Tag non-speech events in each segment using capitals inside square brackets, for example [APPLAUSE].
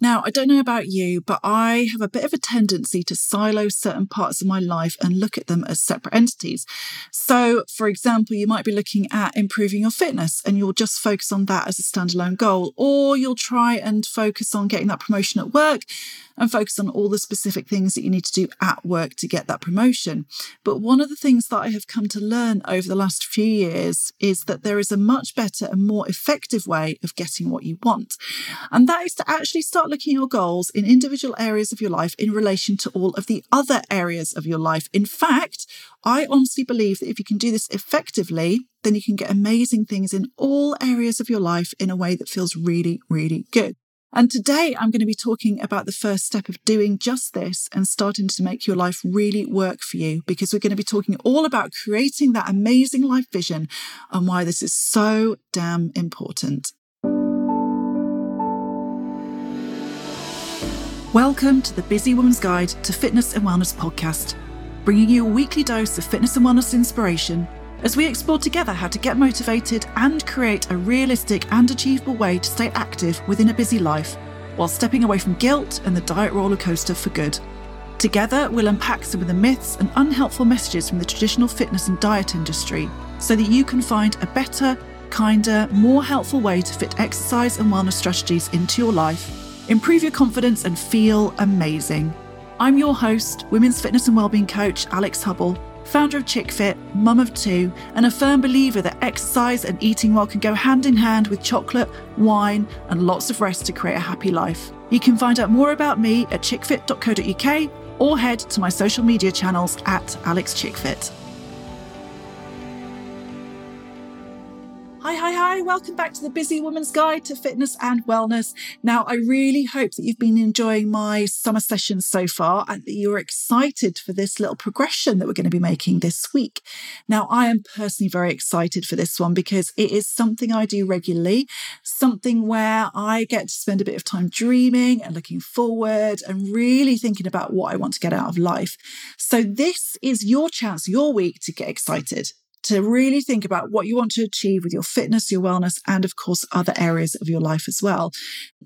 Now, I don't know about you, but I have a bit of a tendency to silo certain parts of my life and look at them as separate entities. So, for example, you might be looking at improving your fitness and you'll just focus on that as a standalone goal, or you'll try and focus on getting that promotion at work and focus on all the specific things that you need to do at work to get that promotion. But one of the things that I have come to learn over the last few years is that there is a much better and more effective way of getting what you want. And that is to actually start looking your goals in individual areas of your life in relation to all of the other areas of your life. In fact, I honestly believe that if you can do this effectively, then you can get amazing things in all areas of your life in a way that feels really, really good. And today I'm going to be talking about the first step of doing just this and starting to make your life really work for you because we're going to be talking all about creating that amazing life vision and why this is so damn important. Welcome to the Busy Woman's Guide to Fitness and Wellness podcast, bringing you a weekly dose of fitness and wellness inspiration as we explore together how to get motivated and create a realistic and achievable way to stay active within a busy life while stepping away from guilt and the diet roller coaster for good. Together, we'll unpack some of the myths and unhelpful messages from the traditional fitness and diet industry so that you can find a better, kinder, more helpful way to fit exercise and wellness strategies into your life, improve your confidence, and feel amazing. I'm your host, women's fitness and wellbeing coach Alex Hubble founder of ChickFit, mum of two, and a firm believer that exercise and eating well can go hand in hand with chocolate, wine, and lots of rest to create a happy life. You can find out more about me at chickfit.co.uk or head to my social media channels at AlexChickFit. Hi, hi, hi. Welcome back to the Busy Woman's Guide to Fitness and Wellness. Now, I really hope that you've been enjoying my summer sessions so far and that you're excited for this little progression that we're going to be making this week. Now, I am personally very excited for this one because it is something I do regularly, something where I get to spend a bit of time dreaming and looking forward and really thinking about what I want to get out of life. So, this is your chance, your week to get excited to really think about what you want to achieve with your fitness, your wellness, and of course, other areas of your life as well.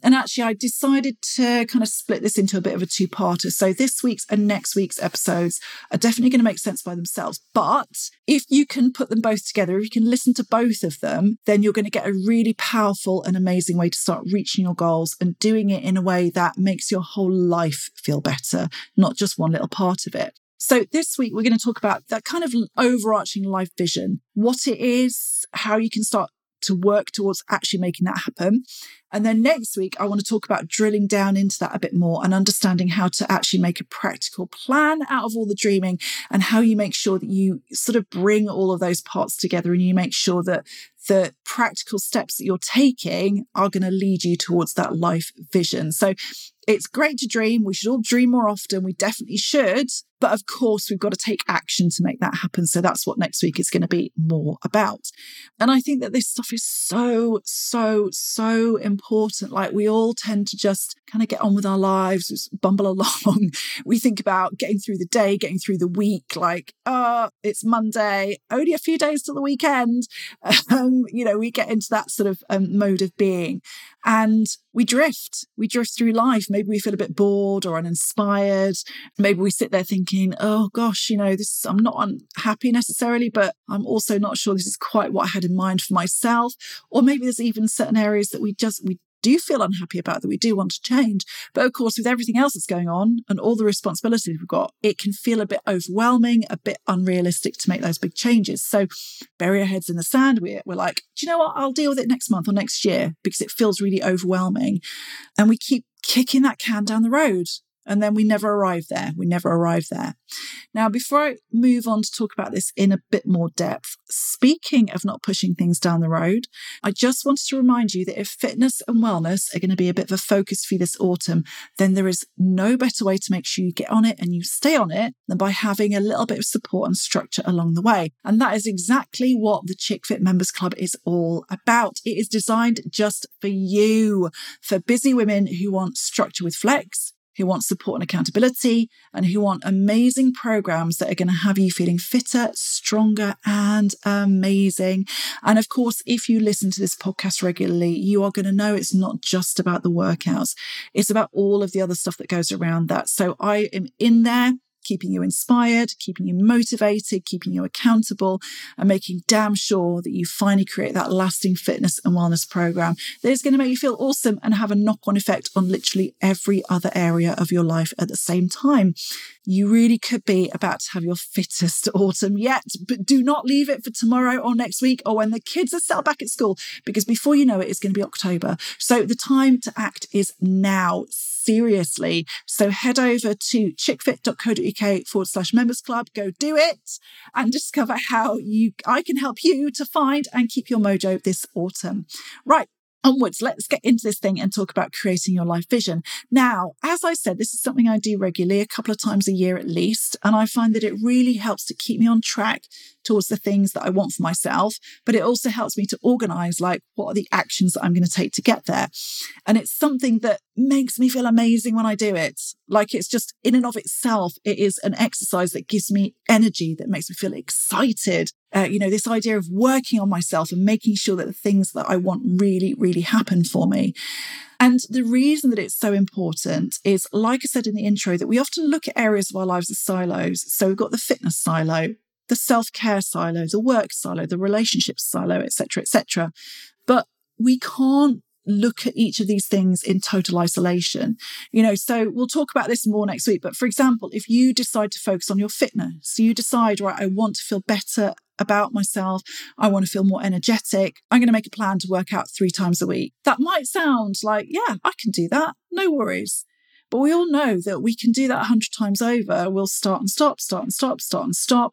And actually, I decided to kind of split this into a bit of a two parter. So this week's and next week's episodes are definitely going to make sense by themselves. But if you can put them both together, if you can listen to both of them, then you're going to get a really powerful and amazing way to start reaching your goals and doing it in a way that makes your whole life feel better, not just one little part of it. So this week we're going to talk about that kind of overarching life vision, what it is, how you can start to work towards actually making that happen. And then next week, I want to talk about drilling down into that a bit more and understanding how to actually make a practical plan out of all the dreaming and how you make sure that you sort of bring all of those parts together and you make sure that the practical steps that you're taking are going to lead you towards that life vision. So it's great to dream. We should all dream more often. We definitely should. But of course, we've got to take action to make that happen. So that's what next week is going to be more about. And I think that this stuff is so, so, so important. Like we all tend to just kind of get on with our lives, bumble [LAUGHS] along. we think about getting through the day, getting through the week, like, oh, it's Monday, only a few days till the weekend. [LAUGHS] Um, you know, we get into that sort of um, mode of being and we drift. We drift through life. Maybe we feel a bit bored or uninspired. Maybe we sit there thinking, oh gosh, you know, this I'm not unhappy necessarily, but I'm also not sure this is quite what I had in mind for myself. Or maybe there's even certain areas that we just we do feel unhappy about that we do want to change. But of course, with everything else that's going on and all the responsibilities we've got, it can feel a bit overwhelming, a bit unrealistic to make those big changes. So bury our heads in the sand. We're, we're like, do you know what? I'll deal with it next month or next year because it feels really overwhelming. And we keep kicking that can down the road. And then we never arrive there. We never arrive there. Now, before I move on to talk about this in a bit more depth, speaking of not pushing things down the road, I just wanted to remind you that if fitness and wellness are going to be a bit of a focus for you this autumn, then there is no better way to make sure you get on it and you stay on it than by having a little bit of support and structure along the way. And that is exactly what the ChickFit Members Club is all about. It is designed just for you, for busy women who want structure with flex who want support and accountability, and who want amazing programs that are going to have you feeling fitter, stronger, and amazing. And of course, if you listen to this podcast regularly, you are going to know it's not just about the workouts, it's about all of the other stuff that goes around that. So I am in there keeping you inspired, keeping you motivated, keeping you accountable, and making damn sure that you finally create that lasting fitness and wellness program that is going to make you feel awesome and have a knock on effect on literally every other area of your life at the same time. You really could be about to have your fittest [LAUGHS] autumn yet, but do not leave it for tomorrow or next week or when the kids are settled back at school, because before you know it, it's going to be October. So the time to act is now seriously. So head over to chickfit.co.uk forward slash members club, go do it and discover how you I can help you to find and keep your mojo this autumn. Right onwards, let's get into this thing and talk about creating your life vision. Now, as I said, this is something I do regularly, a couple of times a year at least. And I find that it really helps to keep me on track towards the things that I want for myself. But it also helps me to organize like, what are the actions that I'm going to take to get there? And it's something that makes me feel amazing when I do it. Like it's just in and of itself, it is an exercise that gives me energy, that makes me feel excited. Uh, you know, this idea of working on myself and making sure that the things that I want really, really happen for me. And the reason that it's so important is, like I said in the intro, that we often look at areas of our lives as silos. So we've got the fitness silo, the self-care silo, the work silo, the relationships silo, etc., etc. But we can't look at each of these things in total isolation. You know, so we'll talk about this more next week. But for example, if you decide to focus on your fitness, so you decide, right, I want to feel better about myself. I want to feel more energetic. I'm going to make a plan to work out three times a week. That might sound like, yeah, I can do that. No worries. But we all know that we can do that a hundred times over. We'll start and stop, start and stop, start and stop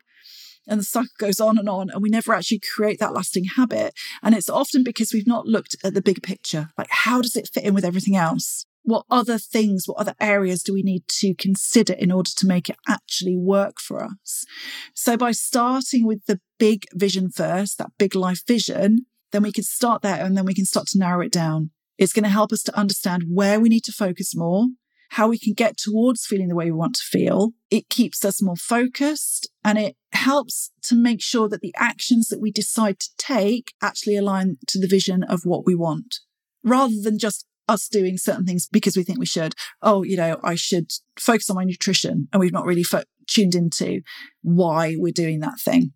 and the cycle goes on and on and we never actually create that lasting habit and it's often because we've not looked at the big picture like how does it fit in with everything else what other things what other areas do we need to consider in order to make it actually work for us so by starting with the big vision first that big life vision then we can start there and then we can start to narrow it down it's going to help us to understand where we need to focus more how we can get towards feeling the way we want to feel. It keeps us more focused and it helps to make sure that the actions that we decide to take actually align to the vision of what we want rather than just us doing certain things because we think we should. Oh, you know, I should focus on my nutrition and we've not really fo- tuned into why we're doing that thing.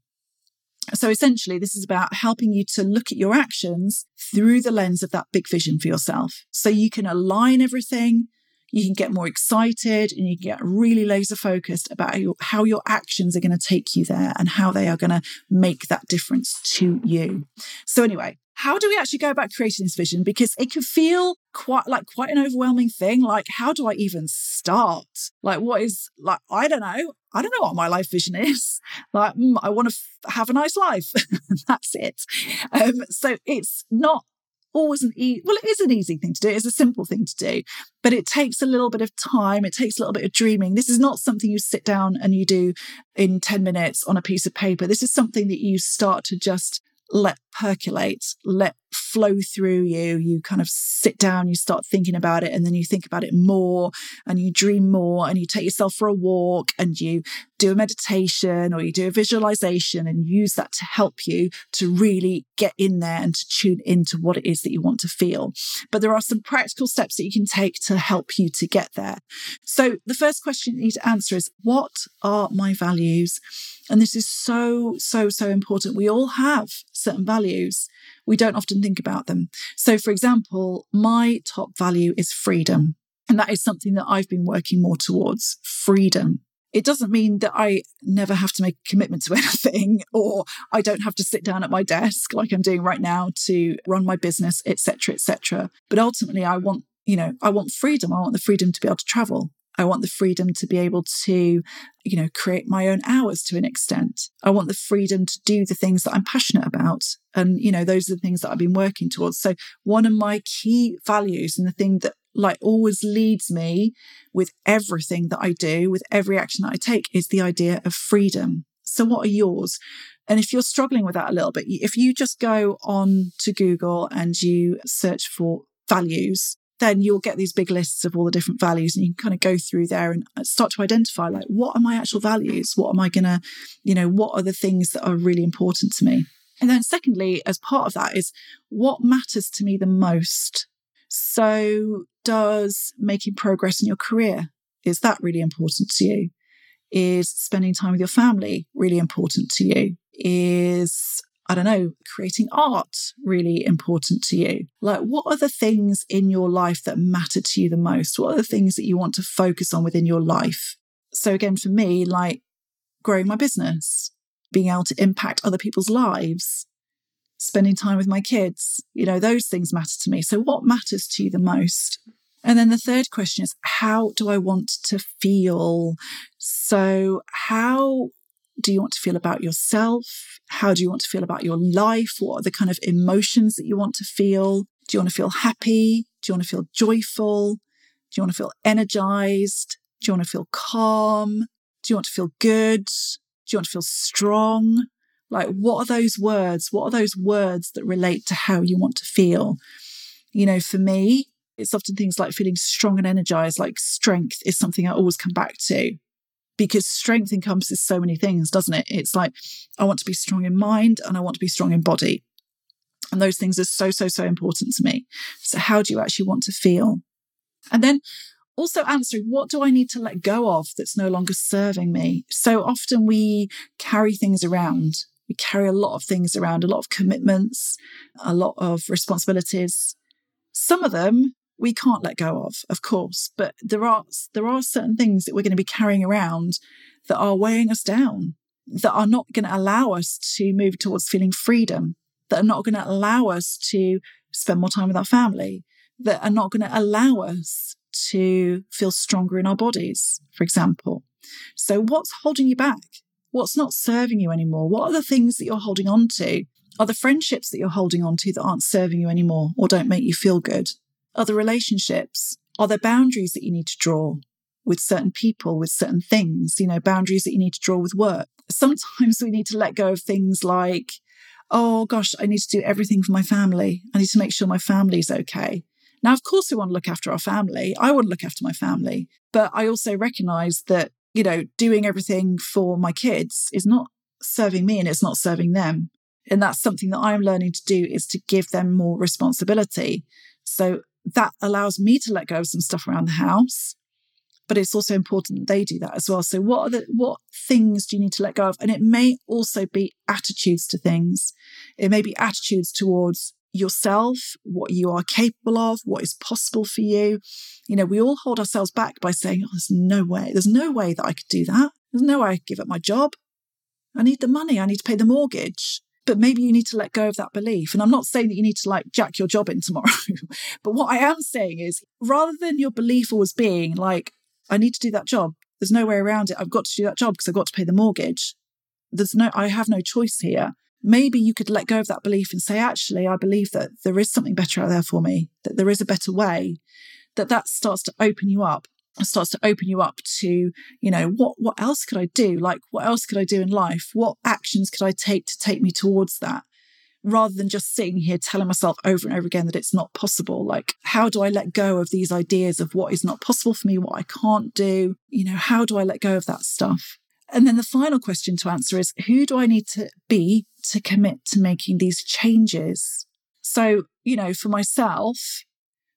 So essentially, this is about helping you to look at your actions through the lens of that big vision for yourself. So you can align everything you can get more excited and you can get really laser focused about how your actions are going to take you there and how they are going to make that difference to you. So, anyway, how do we actually go about creating this vision? Because it can feel quite like quite an overwhelming thing. Like, how do I even start? Like, what is like, I don't know. I don't know what my life vision is. [LAUGHS] Like, mm, I want to f- have a nice life. [LAUGHS] That's it. Um, so it's not always an easy, well, it is an easy thing to do. It's a simple thing to do, but it takes a little bit of time. It takes a little bit of dreaming. This is not something you sit down and you do in 10 minutes on a piece of paper. This is something that you start to just let percolate, let flow through you. You kind of sit down, you start thinking about it, and then you think about it more and you dream more and you take yourself for a walk and you do a meditation or you do a visualization and use that to help you to really get in there and to tune into what it is that you want to feel. But there are some practical steps that you can take to help you to get there. So the first question you need to answer is what are my values? And this is so, so, so important. We all have certain values. We don't often think about them. So, for example, my top value is freedom. And that is something that I've been working more towards freedom. It doesn't mean that I never have to make a commitment to [LAUGHS] anything or I don't have to sit down at my desk like I'm doing right now to run my business, etc., etc. But ultimately, I want, you know, I want freedom. I want the freedom to be able to travel. I want the freedom to be able to, you know, create my own hours to an extent. I want the freedom to do the things that I'm passionate about. And, you know, those are the things that I've been working towards. So one of my key values and the thing that like always leads me with everything that I do, with every action that I take is the idea of freedom. So what are yours? And if you're struggling with that a little bit, if you just go on to Google and you search for values, then you'll get these big lists of all the different values and you can kind of go through there and uh, start to identify like what are my actual values? What am i going to you know what are the things that are really important to me? And then secondly as part of that is what matters to me the most. So does making progress in your career is that really important to you? Is spending time with your family really important to you? Is I don't know, creating art really important to you? Like, what are the things in your life that matter to you the most? What are the things that you want to focus on within your life? So, again, for me, like growing my business, being able to impact other people's lives, spending time with my kids, you know, those things matter to me. So, what matters to you the most? And then the third question is, how do I want to feel? So, how do you want to feel about yourself? How do you want to feel about your life? What are the kind of emotions that you want to feel? Do you want to feel happy? Do you want to feel joyful? Do you want to feel energized? Do you want to feel calm? Do you want to feel good? Do you want to feel strong? Like, what are those words? What are those words that relate to how you want to feel? You know, for me, it's often things like feeling strong and energized, like strength is something I always come back to because strength encompasses so many things, doesn't it? It's like, I want to be strong in mind and I want to be strong in body. And those things are so, so, so important to me. So, how do you actually want to feel? And then also answering, what do I need to let go of that's no longer serving me? So often we carry things around. We carry a lot of things around, a lot of commitments, a lot of responsibilities. Some of them we can't let go of, of course, but there are there are certain things that we're going to be carrying around that are weighing us down, that are not going to allow us to move towards feeling freedom, that are not going to allow us to spend more time with our family, that are not going to allow us to feel stronger in our bodies, for example. So, what's holding you back? What's not serving you anymore? What are the things that you're holding on to? Are the friendships that you're holding on to that aren't serving you anymore or don't make you feel good? Are there relationships? Are there boundaries that you need to draw with certain people, with certain things? You know, boundaries that you need to draw with work. Sometimes we need to let go of things like, oh gosh, I need to do everything for my family. I need to make sure my family's okay. Now, of course, we want to look after our family. I want to look after my family. But I also recognize that, you know, doing everything for my kids is not serving me and it's not serving them. And that's something that I'm learning to do is to give them more responsibility. So that allows me to let go of some stuff around the house but it's also important they do that as well. So what are the what things do you need to let go of? And it may also be attitudes to things. It may be attitudes towards yourself what you are capable of what is possible for you. You know we all hold ourselves back by saying oh there's no way there's no way that i could do that. There's no way i could give up my job. I need the money. I need to pay the mortgage but maybe you need to let go of that belief. And I'm not saying that you need to like jack your job in tomorrow. [LAUGHS] but what I am saying is rather than your belief always being like, I need to do that job, there's no way around it. I've got to do that job because I've got to pay the mortgage. There's no, I have no choice here. Maybe you could let go of that belief and say, actually, I believe that there is something better out there for me, that there is a better way, that that starts to open you up starts to open you up to you know what what else could i do? Like what else could i do in life? What actions could i take to take me towards that? Rather than just sitting here telling myself over and over again that it's not possible. Like how do i let go of these ideas of what is not possible for me what i can't do? You know how do i let go of that stuff? And then the final question to answer is who do i need to be to commit to making these changes? So you know for myself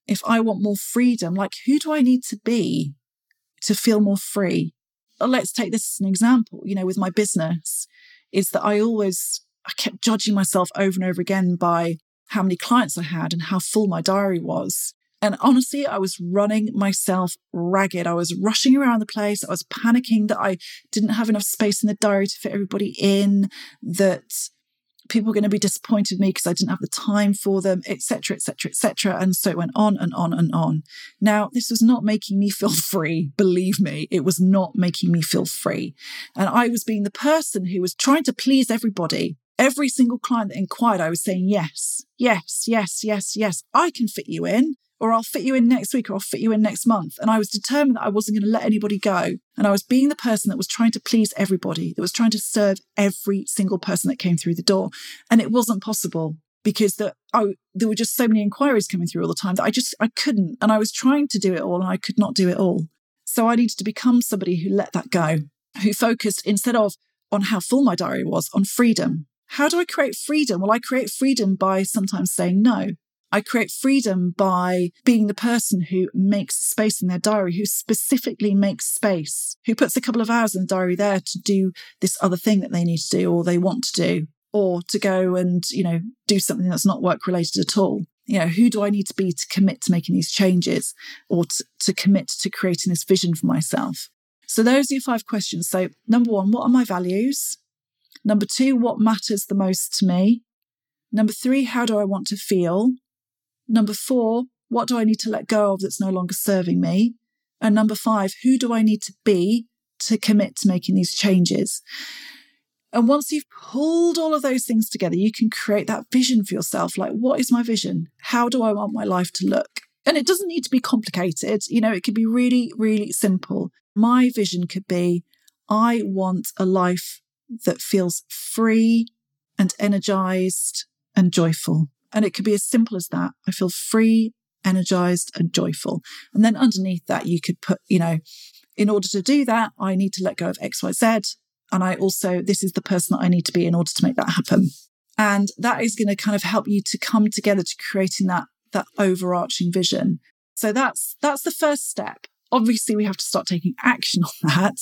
if I want more freedom, like who do I need to be to feel more free? Uh, let's take this as an example, you know, with my business, is that I always, I kept judging myself over and over again by how many clients I had and how full my diary was. And honestly, I was running myself ragged. I was rushing around the place. I was panicking that I didn't have enough space in the diary to fit everybody in, that people were going to be disappointed in me because I didn't have the time for them, etc., etc., etc. And so it went on and on and on. Now, this was not making me feel [LAUGHS] free. Believe me, it was not making me feel free. And I was being the person who was trying to please everybody. Every single client that inquired, I was saying, yes, yes, yes, yes, yes, I can fit you in or I'll fit you in next week, or I'll fit you in next month. And I was determined that I wasn't going to let anybody go. And I was being the person that was trying to please everybody, that was trying to serve every single person that came through the door. And it wasn't possible because the, oh, there were just so many inquiries coming through all the time that I just, I couldn't. And I was trying to do it all and I could not do it all. So I needed to become somebody who let that go, who focused instead of on how full my diary was, on freedom. How do I create freedom? Well, I create freedom by sometimes saying no. I create freedom by being the person who makes space in their diary, who specifically makes space, who puts a couple of hours in the diary there to do this other thing that they need to do or they want to do, or to go and, you know, do something that's not work related at all. You know, who do I need to be to commit to making these changes or to, to commit to creating this vision for myself? So those are your five questions. So number one, what are my values? Number two, what matters the most to me? Number three, how do I want to feel? Number four, what do I need to let go of that's no longer serving me? And number five, who do I need to be to commit to making these changes? And once you've pulled all of those things together, you can create that vision for yourself. Like, what is my vision? How do I want my life to look? And it doesn't need to be complicated. You know, it could be really, really simple. My vision could be I want a life that feels free and energized and joyful. And it could be as simple as that. I feel free, energized, and joyful. And then underneath that, you could put, you know, in order to do that, I need to let go of XYZ. And I also, this is the person that I need to be in order to make that happen. And that is going to kind of help you to come together to creating that, that overarching vision. So that's, that's the first step. Obviously, we have to start taking action on [LAUGHS] that,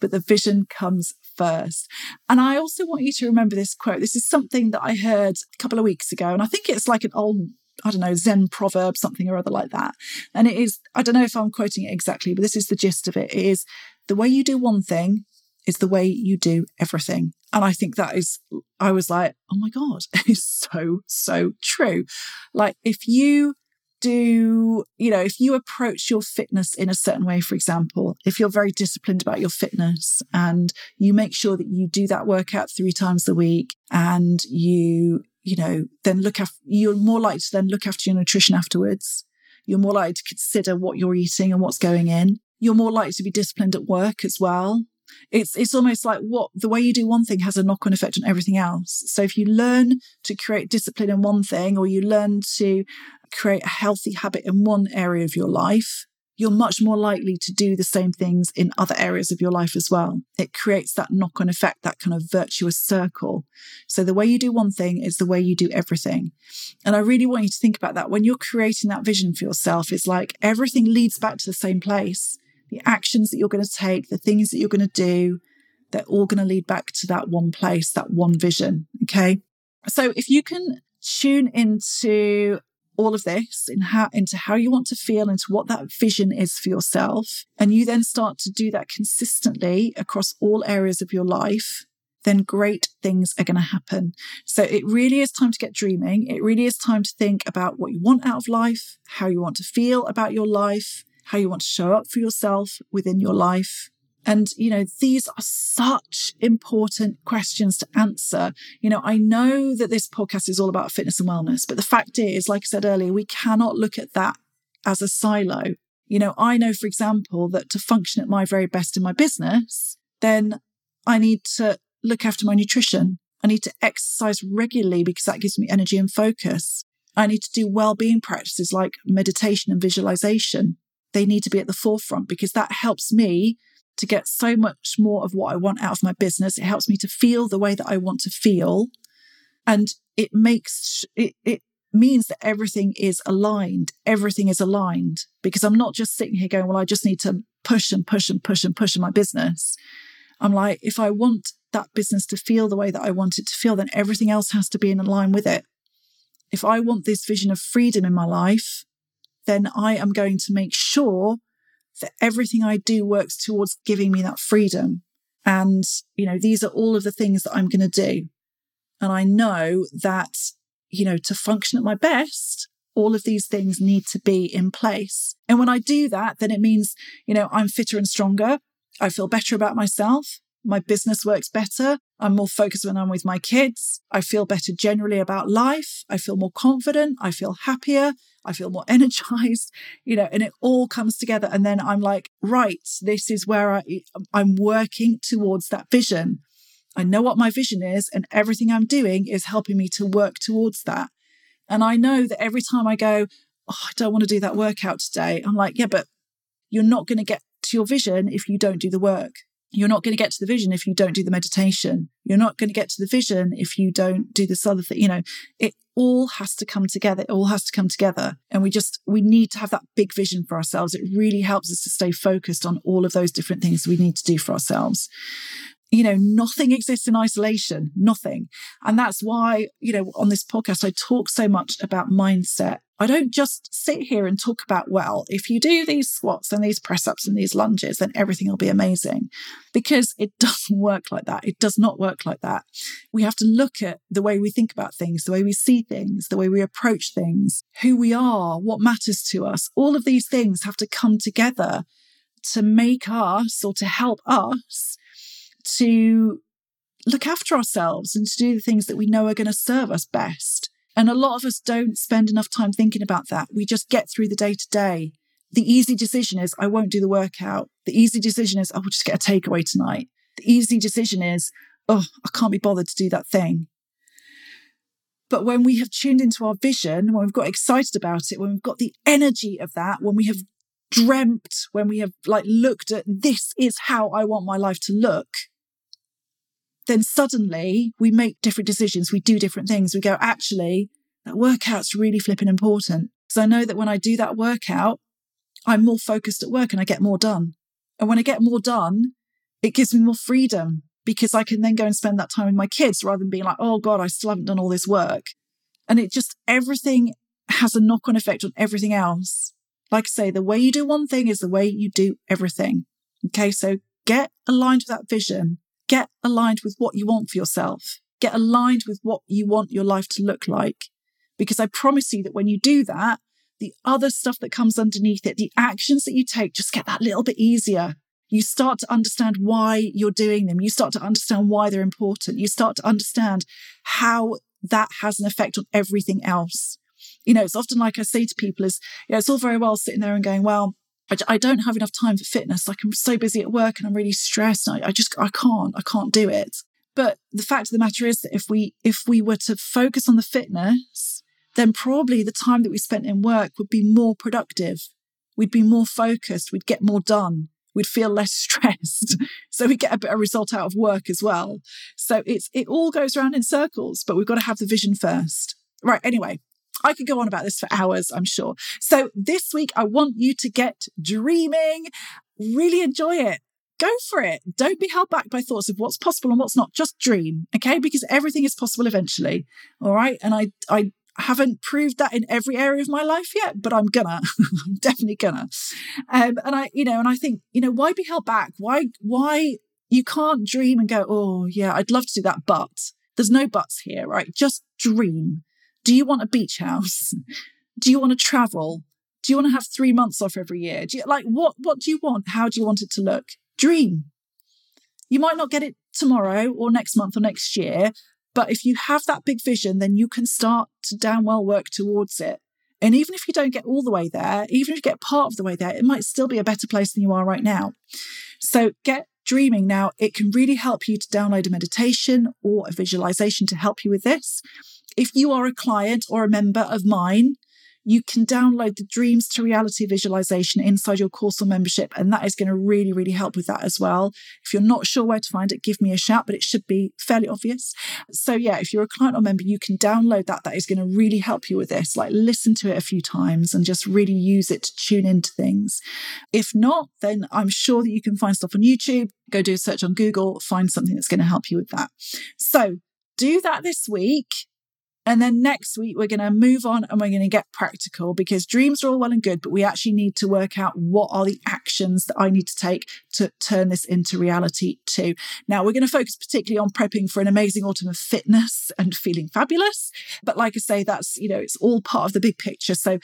but the vision comes first. And I also want you to remember this quote. This is something that I heard a couple of weeks ago, and I think it's like an old I don't know, Zen proverb, something or other like that. And it is, I don't know if I'm quoting it exactly, but this is the gist of it. It is the way you do one thing is the way you do everything. And I think that is, I was like, oh my God, [LAUGHS] it's so, so true. Like if you do, you know, if you approach your fitness in a certain way, for example, if you're very disciplined about your fitness and you make sure that you do that workout three times a week and you, you know, then look after, you're more likely to then look after your nutrition afterwards. You're more likely to consider what you're eating and what's going in. You're more likely to be disciplined at work as well. It's it's almost like what the way you do one thing has a knock-on effect on everything else. So if you learn to create discipline in one thing, or you learn to create a healthy habit in one area of your life, you're much more likely to do the same things in other areas of your life as well. It creates that knock on effect, that kind of virtuous circle. So the way you do one thing is the way you do everything. And I really want you to think about that when you're creating that vision for yourself. It's like everything leads back to the same place the actions that you're going to take, the things that you're going to do, they're all going to lead back to that one place, that one vision. Okay. So if you can tune into all of this in how, into how you want to feel, into what that vision is for yourself, and you then start to do that consistently across all areas of your life, then great things are going to happen. So it really is time to get dreaming. It really is time to think about what you want out of life, how you want to feel about your life, how you want to show up for yourself within your life. And, you know, these are such important questions to answer. You know, I know that this podcast is all about fitness and wellness, but the fact is, like I said earlier, we cannot look at that as a silo. You know, I know, for example, that to function at my very best in my business, then I need to look after my nutrition. I need to exercise regularly because that gives me energy and focus. I need to do well-being practices like meditation and visualization they need to be at the forefront because that helps me to get so much more of what I want out of my business. It helps me to feel the way that I want to feel. And it makes it, it means that everything is aligned. Everything is aligned because I'm not just sitting here going, well, I just need to push and push and push and push in my business. I'm like, if I want that business to feel the way that I want it to feel, then everything else has to be in line with it. If I want this vision of freedom in my life, then I am going to make sure that everything I do works towards giving me that freedom. And, you know, these are all of the things that I'm going to do. And I know that, you know, to function at my best, all of these things need to be in place. And when I do that, then it means, you know, I'm fitter and stronger. I feel better about myself. My business works better. I'm more focused when I'm with my kids. I feel better generally about life. I feel more confident. I feel happier. I feel more [LAUGHS] energized, you know, and it all comes together. And then I'm like, right, this is where I, I'm working towards that vision. I know what my vision is, and everything I'm doing is helping me to work towards that. And I know that every time I go, oh, I don't want to do that workout today, I'm like, yeah, but you're not going to get to your vision if you don't do the work. You're not going to get to the vision if you don't do the meditation. You're not going to get to the vision if you don't do this other thing. You know, it all has to come together. It all has to come together. And we just, we need to have that big vision for ourselves. It really helps us to stay focused on all of those different things we need to do for ourselves you know, nothing exists in isolation, nothing. And that's why, you know, on this podcast, I talk so much about mindset. I don't just sit here and talk about, well, if you do these squats and these press ups and these lunges, then everything will be amazing. Because it [LAUGHS] doesn't work like that. It does not work like that. We have to look at the way we think about things, the way we see things, the way we approach things, who we are, what matters to us. All of these things have to come together to make us or to help us to look after ourselves and to do the things that we know are going to serve us best. And a lot of us don't spend enough time thinking about that. We just get through the day to day. The easy decision is, I won't do the workout. The easy decision is, I will just get a takeaway tonight. The easy decision is, oh, I can't be bothered to do that thing. But when we have tuned into our vision, when we've got excited about it, when we've got the energy of that, when we have dreamt, when we have like looked at this is how I want my life to look, then suddenly we make different decisions. We do different things. We go, actually, that workout's really flipping important. Because I know that when I do that workout, I'm more focused at work and I get more done. And when I get more done, it gives me more freedom because I can then go and spend that time with my kids rather than being like, oh God, I still haven't done all this work. And it just, everything has a knock on effect on everything else. Like I say, the way you do one thing is the way you do everything. Okay. So get aligned with that vision Get aligned with what you want for yourself. Get aligned with what you want your life to look like. Because I promise you that when you do that, the other stuff that comes underneath it, the actions that you take just get that little bit easier. You start to understand why you're doing them. You start to understand why they're important. You start to understand how that has an effect on everything else. You know, it's often like I say to people is, you know, it's all very well sitting there and going, well, I, I don't have enough time for fitness. Like I'm so busy at work and I'm really stressed. I, I just, I can't, I can't do it. But the fact of the matter is that if we, if we were to focus on the fitness, then probably the time that we spent in work would be more productive. We'd be more focused. We'd get more done. We'd feel less [LAUGHS] stressed. so we get a better result out of work as well. So it's, it all goes around in circles, but we've got to have the vision first. Right. Anyway, I could go on about this for hours, I'm sure. So this week, I want you to get dreaming, really enjoy it. Go for it. Don't be held back by thoughts of what's possible and what's not. Just dream, okay? Because everything is possible eventually. All right. And I, I, haven't proved that in every area of my life yet, but I'm gonna. [LAUGHS] I'm definitely gonna. Um, and I, you know, and I think, you know, why be held back? Why, why you can't dream and go, oh yeah, I'd love to do that, but there's no buts here, right? Just dream. Do you want a beach house? [LAUGHS] Do you want to travel? Do you want to have three months off every year? Do you like what what do you want? How do you want it to look? Dream. You might not get it tomorrow or next month or next year, but if you have that big vision, then you can start to damn well work towards it. And even if you don't get all the way there, even if you get part of the way there, it might still be a better place than you are right now. So get dreaming. Now, it can really help you to download a meditation or a visualization to help you with this. If you are a client or a member of mine, you can download the Dreams to Reality visualization inside your course or membership. And that is going to really, really help with that as well. If you're not sure where to find it, give me a shout, but it should be fairly obvious. So, yeah, if you're a client or member, you can download that. That is going to really help you with this. Like, listen to it a few times and just really use it to tune into things. If not, then I'm sure that you can find stuff on YouTube. Go do a search on Google, find something that's going to help you with that. So, do that this week. And then next week, we're going to move on and we're going to get practical because dreams are all well and good, but we actually need to work out what are the actions that I need to take to turn this into reality too. Now, we're going to focus particularly on prepping for an amazing autumn of fitness and feeling fabulous. But like I say, that's, you know, it's all part of the big picture. So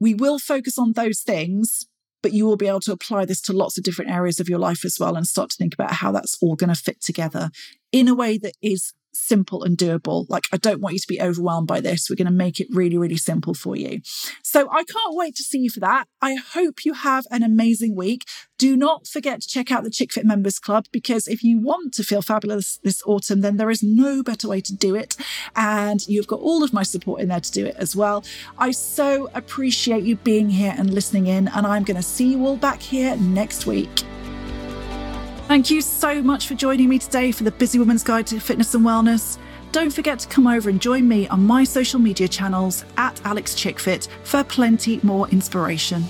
we will focus on those things but you will be able to apply this to lots of different areas of your life as well and start to think about how that's all going to fit together in a way that is simple and doable. Like, I don't want you to be overwhelmed by this. We're going to make it really, really simple for you. So I can't wait to see you for that. I hope you have an amazing week. Do not forget to check out the ChickFit Members Club because if you want to feel fabulous this autumn, then there is no better way to do it. And you've got all of my support in there to do it as well. I so appreciate you being here and listening in. And I'm going to see you all back here next week. Thank you so much for joining me today for the Busy Woman's Guide to Fitness and Wellness. Don't forget to come over and join me on my social media channels at Alex Chickfit for plenty more inspiration.